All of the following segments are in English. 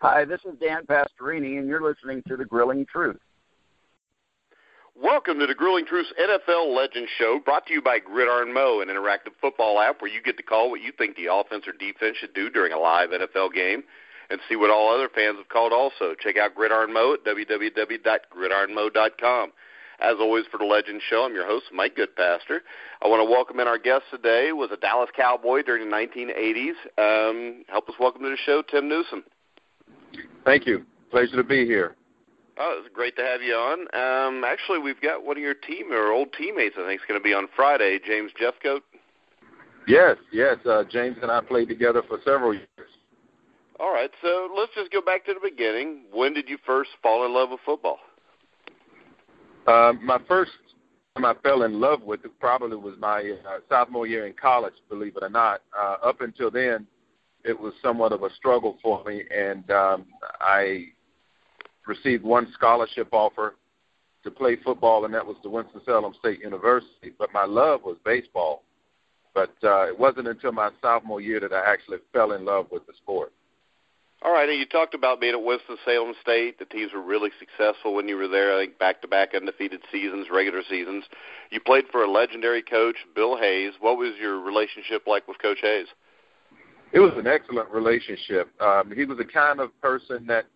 Hi, this is Dan Pastorini, and you're listening to The Grueling Truth. Welcome to the Grueling Truth NFL Legend Show, brought to you by Gridiron Mo, an interactive football app where you get to call what you think the offense or defense should do during a live NFL game and see what all other fans have called also. Check out Gridiron Mo at www.gridironmo.com. As always, for the Legend Show, I'm your host, Mike Goodpaster. I want to welcome in our guest today was a Dallas Cowboy during the 1980s. Um, help us welcome to the show, Tim Newsome. Thank you. Pleasure to be here. Oh, it's great to have you on. Um, actually, we've got one of your team or old teammates. I think is going to be on Friday. James Jeffcoat. Yes, yes. Uh, James and I played together for several years. All right, so let's just go back to the beginning. When did you first fall in love with football? Uh, my first time I fell in love with it probably was my uh, sophomore year in college. Believe it or not. Uh, up until then, it was somewhat of a struggle for me, and um, I received one scholarship offer to play football, and that was to Winston-Salem State University. But my love was baseball. But uh, it wasn't until my sophomore year that I actually fell in love with the sport. All right, and you talked about being at Winston-Salem State. The teams were really successful when you were there. I think back-to-back undefeated seasons, regular seasons. You played for a legendary coach, Bill Hayes. What was your relationship like with Coach Hayes? It was an excellent relationship. Um, he was the kind of person that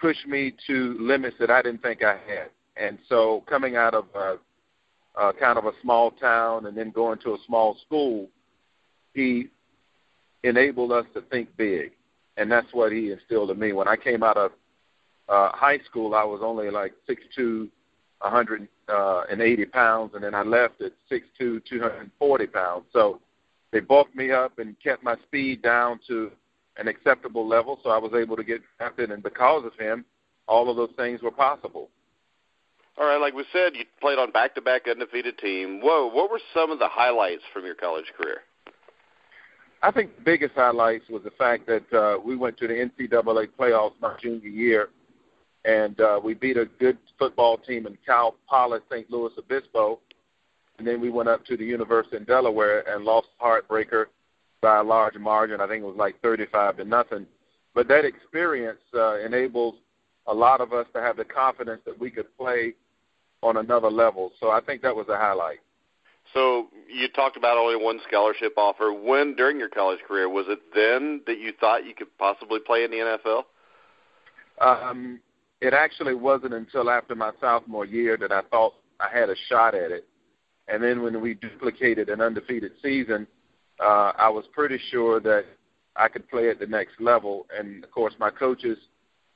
pushed me to limits that I didn't think I had. And so, coming out of a, a kind of a small town and then going to a small school, he enabled us to think big and that's what he instilled in me. When I came out of uh, high school, I was only like six two, 180 pounds, and then I left at six two, 240 pounds. So they bulked me up and kept my speed down to an acceptable level, so I was able to get drafted. And because of him, all of those things were possible. All right, like we said, you played on back-to-back undefeated team. Whoa, what were some of the highlights from your college career? I think the biggest highlights was the fact that uh, we went to the NCAA playoffs my junior year, and uh, we beat a good football team in Cal Poly San Luis Obispo, and then we went up to the University in Delaware and lost heartbreaker by a large margin. I think it was like 35 to nothing. But that experience uh, enables a lot of us to have the confidence that we could play on another level. So I think that was a highlight. So you talked about only one scholarship offer. When during your college career was it then that you thought you could possibly play in the NFL? Um, it actually wasn't until after my sophomore year that I thought I had a shot at it. And then when we duplicated an undefeated season, uh, I was pretty sure that I could play at the next level. And of course, my coaches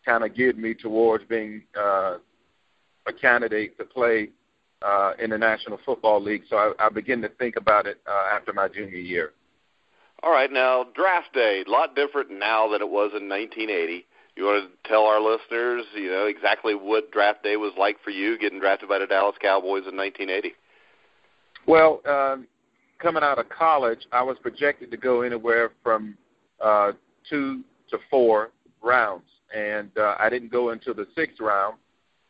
kind of geared me towards being uh, a candidate to play uh, in the National Football League. So I, I began to think about it uh, after my junior year. All right, now draft day, a lot different now than it was in 1980. You want to tell our listeners, you know, exactly what draft day was like for you getting drafted by the Dallas Cowboys in 1980? Well, um, coming out of college, I was projected to go anywhere from uh, two to four rounds, and uh, I didn't go into the sixth round.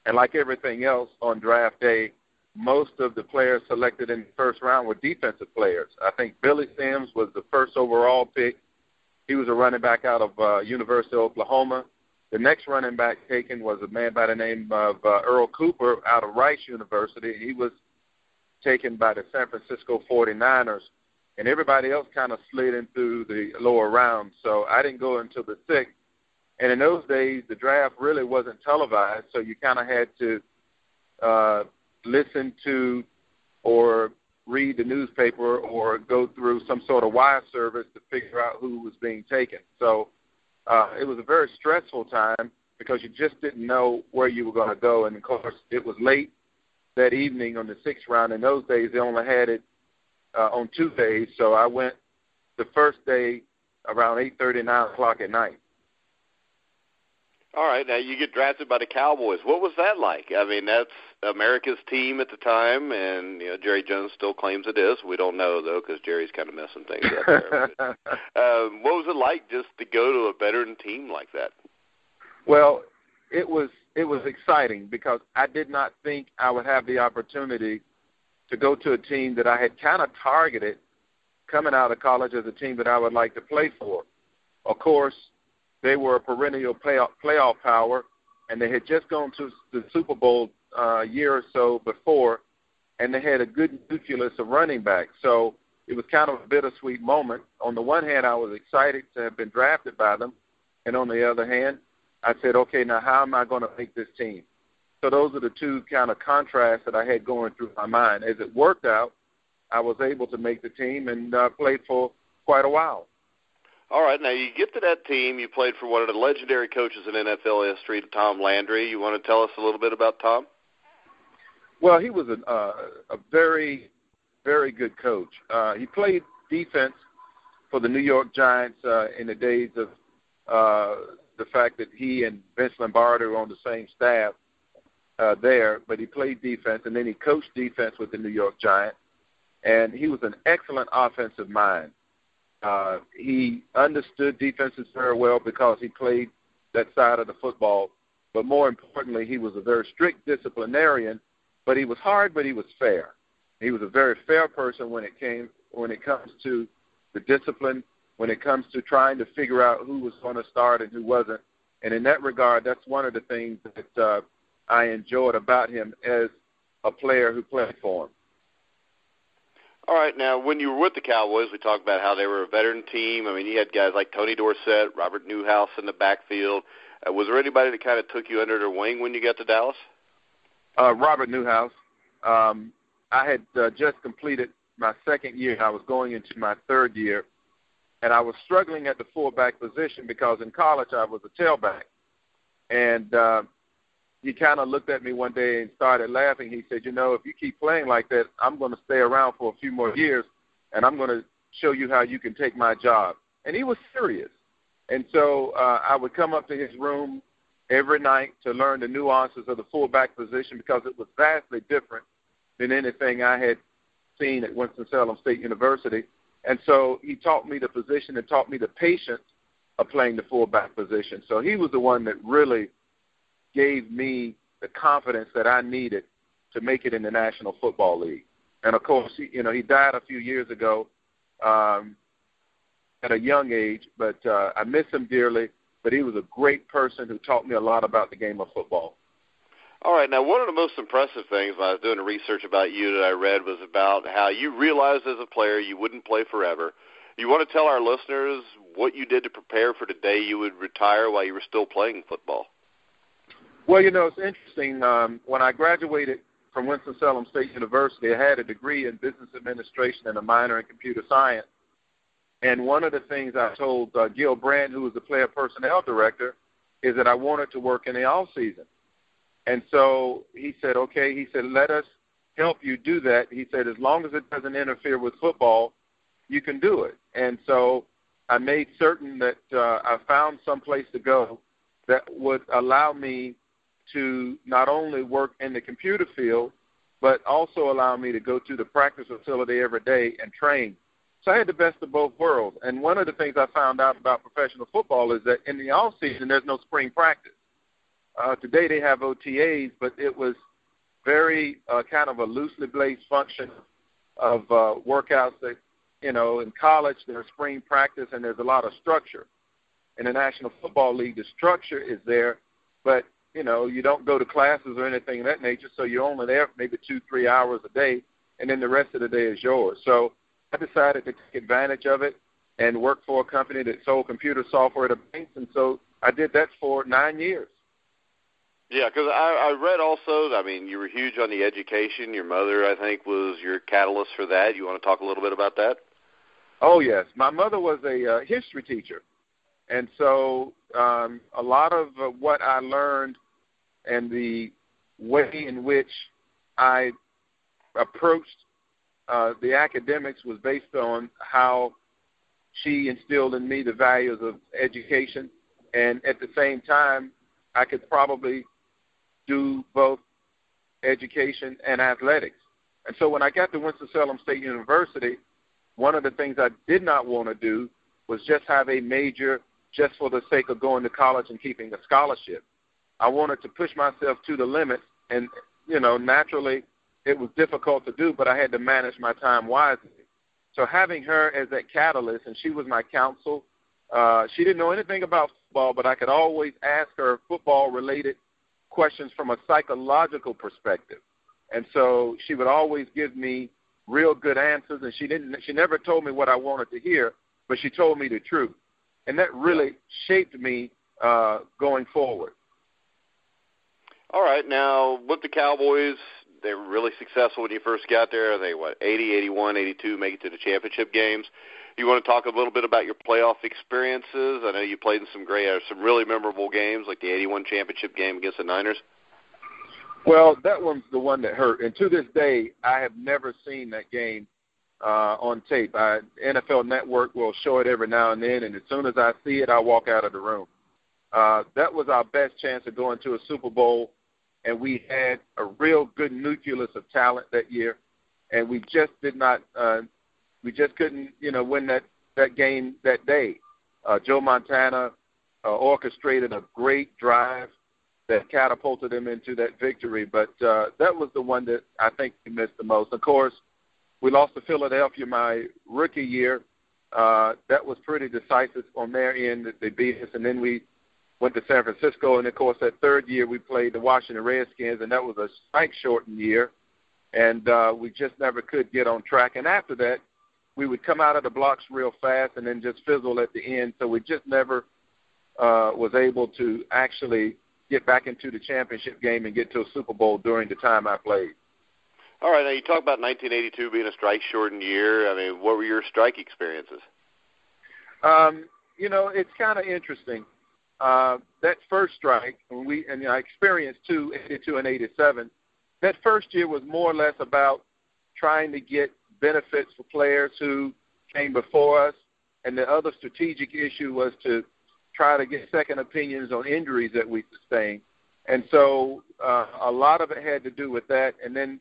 And like everything else on draft day, most of the players selected in the first round were defensive players. I think Billy Sims was the first overall pick. He was a running back out of uh, University of Oklahoma. The next running back taken was a man by the name of uh, Earl Cooper out of Rice University. He was taken by the San Francisco 49ers, and everybody else kind of slid into the lower rounds. So I didn't go until the sixth. And in those days, the draft really wasn't televised, so you kind of had to uh, listen to or read the newspaper or go through some sort of wire service to figure out who was being taken. So uh, it was a very stressful time because you just didn't know where you were going to go. And of course, it was late that evening on the sixth round. In those days, they only had it uh, on two days. So I went the first day around eight thirty, nine o'clock at night. All right, now you get drafted by the Cowboys. What was that like? I mean, that's America's team at the time, and you know Jerry Jones still claims it is. We don't know though, because Jerry's kind of messing things up there. but, um, what was it like just to go to a veteran team like that? Well, it was it was exciting because I did not think I would have the opportunity to go to a team that I had kind of targeted coming out of college as a team that I would like to play for. Of course, they were a perennial playoff playoff power, and they had just gone to the Super Bowl uh, a year or so before, and they had a good nucleus of running backs. So it was kind of a bittersweet moment. On the one hand, I was excited to have been drafted by them, and on the other hand, I said, okay, now how am I going to make this team? So those are the two kind of contrasts that I had going through my mind. As it worked out, I was able to make the team and uh, played for quite a while. All right, now you get to that team. You played for one of the legendary coaches in NFL history, Tom Landry. You want to tell us a little bit about Tom? Well, he was a, uh, a very, very good coach. Uh, he played defense for the New York Giants uh, in the days of uh, the fact that he and Vince Lombardi were on the same staff uh, there, but he played defense and then he coached defense with the New York Giants. And he was an excellent offensive mind. Uh, he understood defenses very well because he played that side of the football. But more importantly, he was a very strict disciplinarian but he was hard, but he was fair. He was a very fair person when it came when it comes to the discipline, when it comes to trying to figure out who was going to start and who wasn't. And in that regard, that's one of the things that uh, I enjoyed about him as a player who played for him. All right, now when you were with the Cowboys, we talked about how they were a veteran team. I mean, you had guys like Tony Dorsett, Robert Newhouse in the backfield. Uh, was there anybody that kind of took you under their wing when you got to Dallas? Uh, Robert Newhouse. Um, I had uh, just completed my second year. I was going into my third year, and I was struggling at the fullback position because in college I was a tailback. And uh, he kind of looked at me one day and started laughing. He said, "You know, if you keep playing like that, I'm going to stay around for a few more years, and I'm going to show you how you can take my job." And he was serious. And so uh, I would come up to his room every night to learn the nuances of the fullback position because it was vastly different than anything I had seen at Winston-Salem State University. And so he taught me the position and taught me the patience of playing the fullback position. So he was the one that really gave me the confidence that I needed to make it in the National Football League. And of course, he, you know, he died a few years ago um, at a young age, but uh, I miss him dearly but he was a great person who taught me a lot about the game of football. All right. Now, one of the most impressive things when I was doing the research about you that I read was about how you realized as a player you wouldn't play forever. You want to tell our listeners what you did to prepare for the day you would retire while you were still playing football? Well, you know, it's interesting. Um, when I graduated from Winston-Salem State University, I had a degree in business administration and a minor in computer science. And one of the things I told uh, Gil Brandt, who was the player personnel director, is that I wanted to work in the off season. And so he said, okay. He said, let us help you do that. He said, as long as it doesn't interfere with football, you can do it. And so I made certain that uh, I found some place to go that would allow me to not only work in the computer field, but also allow me to go to the practice facility every day and train so I had the best of both worlds. And one of the things I found out about professional football is that in the off season there's no spring practice. Uh, today they have OTAs, but it was very uh, kind of a loosely based function of uh, workouts that you know in college there's spring practice and there's a lot of structure. In the National Football League, the structure is there, but you know you don't go to classes or anything of that nature, so you're only there maybe two three hours a day, and then the rest of the day is yours. So I decided to take advantage of it and work for a company that sold computer software to banks, and so I did that for nine years. Yeah, because I, I read also. I mean, you were huge on the education. Your mother, I think, was your catalyst for that. You want to talk a little bit about that? Oh yes, my mother was a uh, history teacher, and so um, a lot of uh, what I learned and the way in which I approached uh, the academics was based on how she instilled in me the values of education, and at the same time, I could probably do both education and athletics. And so when I got to Winston-Salem State University, one of the things I did not want to do was just have a major just for the sake of going to college and keeping a scholarship. I wanted to push myself to the limit, and you know, naturally, it was difficult to do, but I had to manage my time wisely. So having her as that catalyst, and she was my counsel Uh, she didn't know anything about football, but I could always ask her football-related questions from a psychological perspective, and so she would always give me real good answers. And she didn't. She never told me what I wanted to hear, but she told me the truth, and that really shaped me uh, going forward. All right, now with the Cowboys, they were really successful when you first got there. They what 80, 81, 82 make it to the championship games. You want to talk a little bit about your playoff experiences? I know you played in some great, uh, some really memorable games, like the '81 championship game against the Niners. Well, that one's the one that hurt, and to this day, I have never seen that game uh, on tape. I, NFL Network will show it every now and then, and as soon as I see it, I walk out of the room. Uh, that was our best chance of going to a Super Bowl, and we had a real good nucleus of talent that year, and we just did not uh, we just couldn't, you know, win that that game that day. Uh, Joe Montana uh, orchestrated a great drive that catapulted them into that victory, but uh, that was the one that I think we missed the most. Of course, we lost to Philadelphia my rookie year. Uh, that was pretty decisive on their end that they beat us, and then we went to San Francisco, and of course that third year we played the Washington Redskins, and that was a strike shortened year, and uh, we just never could get on track. And after that, we would come out of the blocks real fast and then just fizzle at the end. So we just never uh, was able to actually get back into the championship game and get to a Super Bowl during the time I played. All right, now you talk about 1982 being a strike-shortened year. I mean, what were your strike experiences? Um, you know, it's kind of interesting. Uh, that first strike, and we and I experienced two, 82 and 87. That first year was more or less about trying to get benefits for players who came before us, and the other strategic issue was to try to get second opinions on injuries that we sustained. And so uh, a lot of it had to do with that. And then,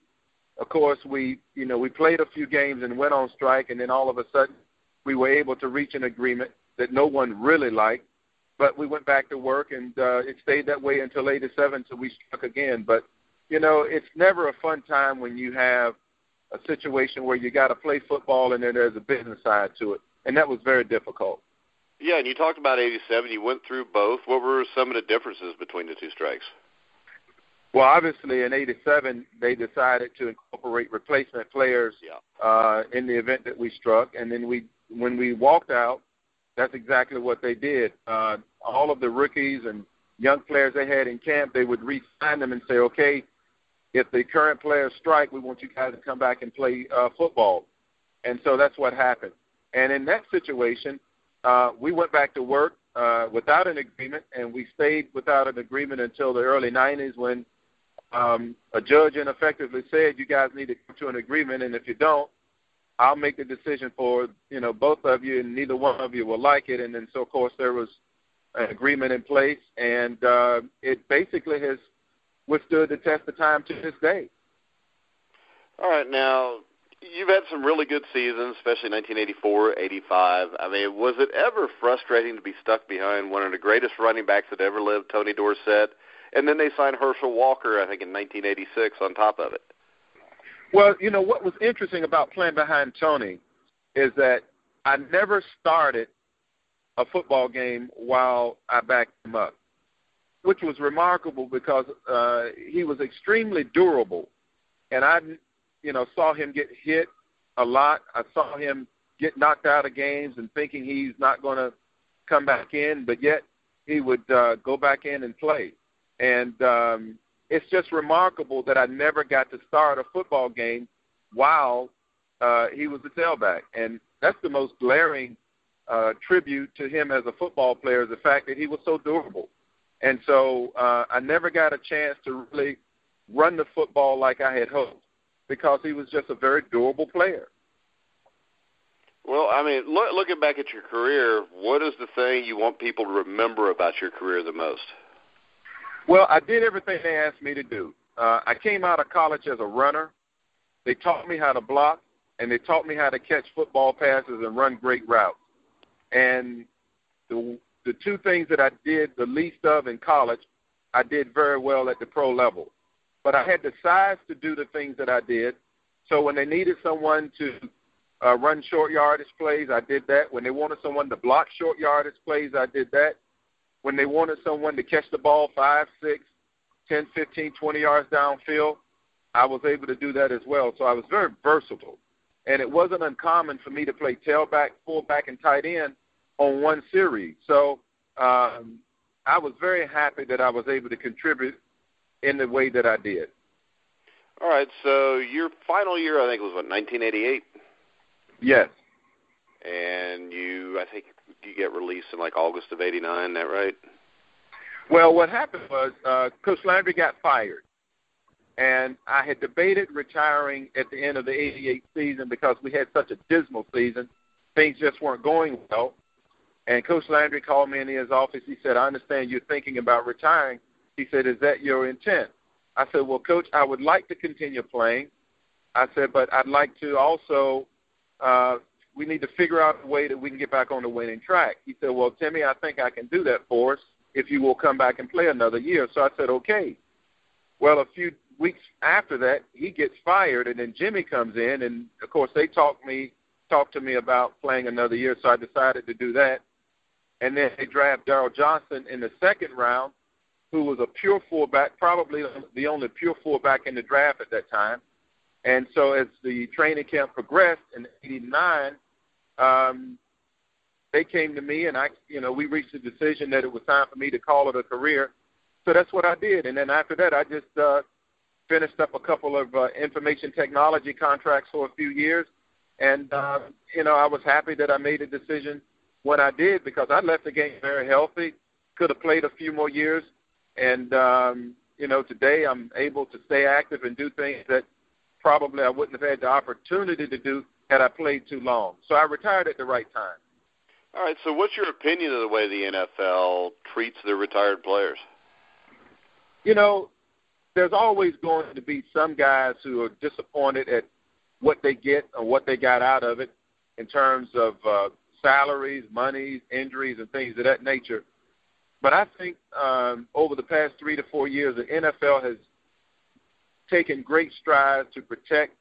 of course, we you know we played a few games and went on strike, and then all of a sudden we were able to reach an agreement that no one really liked. But we went back to work, and uh, it stayed that way until '87, so we struck again. But you know, it's never a fun time when you have a situation where you got to play football and then there's a business side to it, and that was very difficult. Yeah, and you talked about 87. You went through both. What were some of the differences between the two strikes? Well, obviously, in '87, they decided to incorporate replacement players yeah. uh, in the event that we struck, and then we, when we walked out, that's exactly what they did. Uh, all of the rookies and young players they had in camp, they would re-sign them and say, "Okay, if the current players strike, we want you guys to come back and play uh, football. And so that's what happened. And in that situation, uh, we went back to work uh, without an agreement, and we stayed without an agreement until the early 90s when um, a judge ineffectively said, you guys need to come to an agreement, and if you don't, I'll make the decision for you know both of you, and neither one of you will like it. And then so of course there was an agreement in place, and uh, it basically has withstood the test of time to this day. All right, now you've had some really good seasons, especially 1984, 85. I mean, was it ever frustrating to be stuck behind one of the greatest running backs that ever lived, Tony Dorsett, and then they signed Herschel Walker, I think, in 1986 on top of it? Well, you know what was interesting about playing behind Tony is that I never started a football game while I backed him up which was remarkable because uh, he was extremely durable, and I, you know, saw him get hit a lot. I saw him get knocked out of games and thinking he's not going to come back in, but yet he would uh, go back in and play. And um, it's just remarkable that I never got to start a football game while uh, he was a tailback, and that's the most glaring uh, tribute to him as a football player is the fact that he was so durable. And so uh, I never got a chance to really run the football like I had hoped because he was just a very durable player. Well, I mean, look, looking back at your career, what is the thing you want people to remember about your career the most? Well, I did everything they asked me to do. Uh, I came out of college as a runner. They taught me how to block, and they taught me how to catch football passes and run great routes. And the the two things that I did the least of in college, I did very well at the pro level. But I had the size to do the things that I did. So when they needed someone to uh, run short yardage plays, I did that. When they wanted someone to block short yardage plays, I did that. When they wanted someone to catch the ball five, six, ten, fifteen, twenty yards downfield, I was able to do that as well. So I was very versatile. And it wasn't uncommon for me to play tailback, fullback, and tight end on one series. So um, I was very happy that I was able to contribute in the way that I did. All right. So your final year, I think, was what 1988. Yes. And you, I think, you get released in like August of '89. That right? Well, what happened was uh, Coach Landry got fired, and I had debated retiring at the end of the '88 season because we had such a dismal season. Things just weren't going well. And Coach Landry called me in his office. He said, "I understand you're thinking about retiring." He said, "Is that your intent?" I said, "Well, Coach, I would like to continue playing." I said, "But I'd like to also uh, we need to figure out a way that we can get back on the winning track. He said, Well, Timmy, I think I can do that for us if you will come back and play another year. So I said, Okay. Well, a few weeks after that, he gets fired, and then Jimmy comes in, and of course they talked me talked to me about playing another year, so I decided to do that. And then they draft Daryl Johnston in the second round, who was a pure fullback, probably the only pure fullback in the draft at that time. And so as the training camp progressed in '89, um, they came to me and I, you know, we reached a decision that it was time for me to call it a career. So that's what I did. And then after that, I just uh, finished up a couple of uh, information technology contracts for a few years. And, uh, you know, I was happy that I made a decision when I did because I left the game very healthy, could have played a few more years. And, um, you know, today I'm able to stay active and do things that probably I wouldn't have had the opportunity to do had I played too long. So I retired at the right time. All right. So, what's your opinion of the way the NFL treats their retired players? You know, there's always going to be some guys who are disappointed at what they get or what they got out of it in terms of uh, salaries, monies, injuries, and things of that nature. But I think um, over the past three to four years, the NFL has taken great strides to protect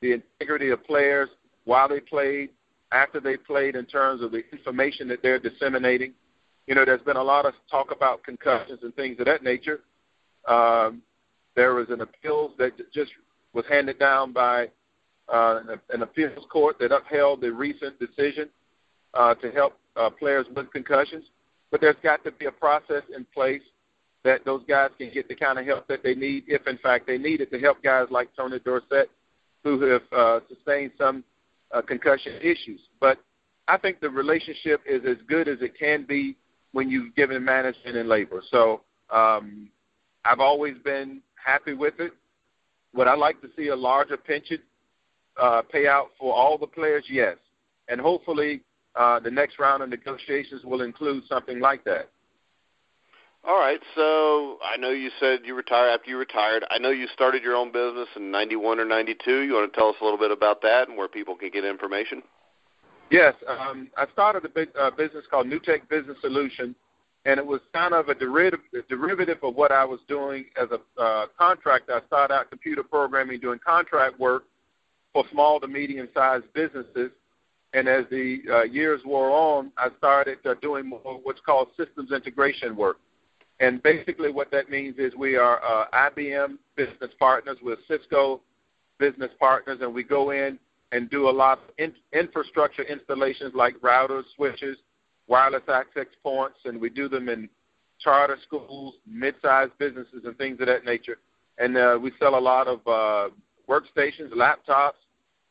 the integrity of players while they played, after they played, in terms of the information that they're disseminating. You know, there's been a lot of talk about concussions and things of that nature. Um, there was an appeals that just was handed down by uh, an appeals court that upheld the recent decision uh, to help uh, players with concussions. But there's got to be a process in place that those guys can get the kind of help that they need, if in fact they need it, to help guys like Tony Dorsett, who have uh, sustained some uh, concussion issues. But I think the relationship is as good as it can be when you've given management and labor. So um, I've always been happy with it. Would I like to see a larger pension uh, payout for all the players? Yes. And hopefully uh, the next round of negotiations will include something like that. All right. So I know you said you retired after you retired. I know you started your own business in '91 or '92. You want to tell us a little bit about that and where people can get information? Yes, um, I started a big, uh, business called New Tech Business Solutions, and it was kind of a derivative, derivative of what I was doing as a uh, contractor. I started out computer programming, doing contract work for small to medium-sized businesses, and as the uh, years wore on, I started uh, doing more what's called systems integration work. And basically, what that means is we are uh, IBM business partners with Cisco business partners, and we go in and do a lot of in- infrastructure installations like routers, switches, wireless access points, and we do them in charter schools, mid-sized businesses, and things of that nature. And uh, we sell a lot of uh, workstations, laptops,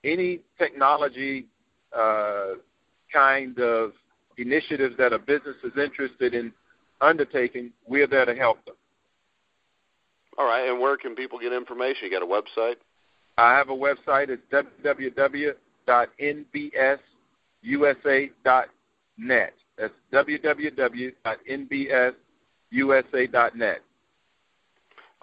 any technology uh, kind of initiatives that a business is interested in undertaking, we're there to help them. All right, and where can people get information? You got a website? I have a website. It's www.nbsusa.net. That's www.nbsusa.net.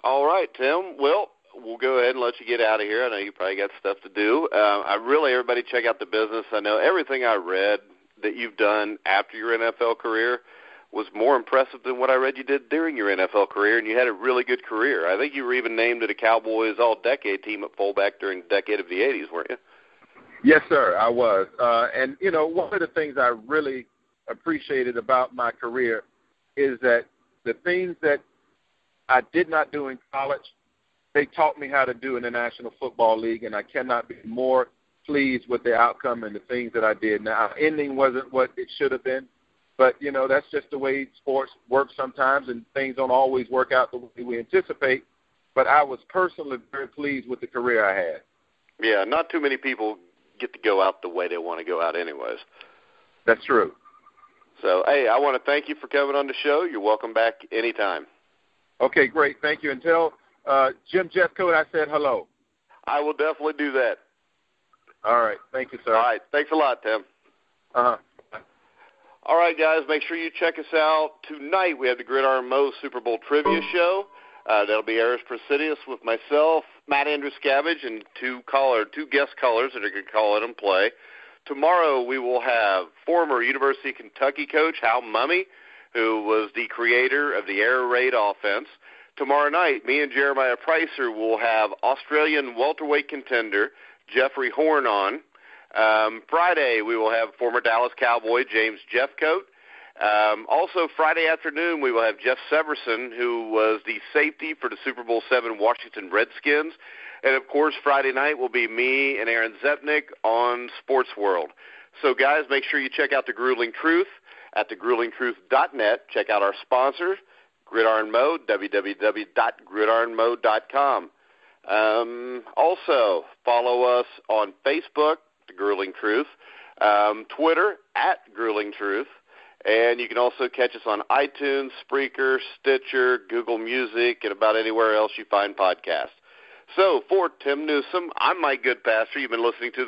All right, Tim. Well, we'll go ahead and let you get out of here. I know you probably got stuff to do. Uh, I really, everybody check out the business. I know everything I read that you've done after your NFL career – was more impressive than what I read you did during your NFL career, and you had a really good career. I think you were even named to the Cowboys All-Decade team at fullback during the decade of the '80s, weren't you? Yes, sir, I was. Uh, and, you know, one of the things I really appreciated about my career is that the things that I did not do in college, they taught me how to do in the National Football League, and I cannot be more pleased with the outcome and the things that I did. Now, ending wasn't what it should have been, but you know that's just the way sports works sometimes, and things don't always work out the way we anticipate. But I was personally very pleased with the career I had. Yeah, not too many people get to go out the way they want to go out, anyways. That's true. So, hey, I want to thank you for coming on the show. You're welcome back anytime. Okay, great. Thank you. Tell uh, Jim Jeffcoat I said hello. I will definitely do that. All right. Thank you, sir. All right. Thanks a lot, Tim. Uh-huh. All right, guys, make sure you check us out. Tonight we have the Gridiron Mo Super Bowl Trivia Show. Uh, that'll be Aris Presidius with myself, Matt Andrew Scavage, and two caller, two guest callers that are going to call in and play. Tomorrow we will have former University of Kentucky coach Hal Mumme, who was the creator of the air raid offense. Tomorrow night, me and Jeremiah Pricer will have Australian welterweight contender Jeffrey Horn on. Um, Friday, we will have former Dallas Cowboy James Jeffcoat. Um, also, Friday afternoon, we will have Jeff Severson, who was the safety for the Super Bowl Seven Washington Redskins. And of course, Friday night will be me and Aaron Zepnick on Sports World. So, guys, make sure you check out The Grueling Truth at thegruelingtruth.net. Check out our sponsor, Gridiron Mode, www.gridironmode.com. Um, also, follow us on Facebook, The Grueling Truth, um, Twitter, at Grueling Truth, and you can also catch us on iTunes, Spreaker, Stitcher, Google Music, and about anywhere else you find podcasts. So, for Tim Newsome, I'm Mike Goodpaster. You've been listening to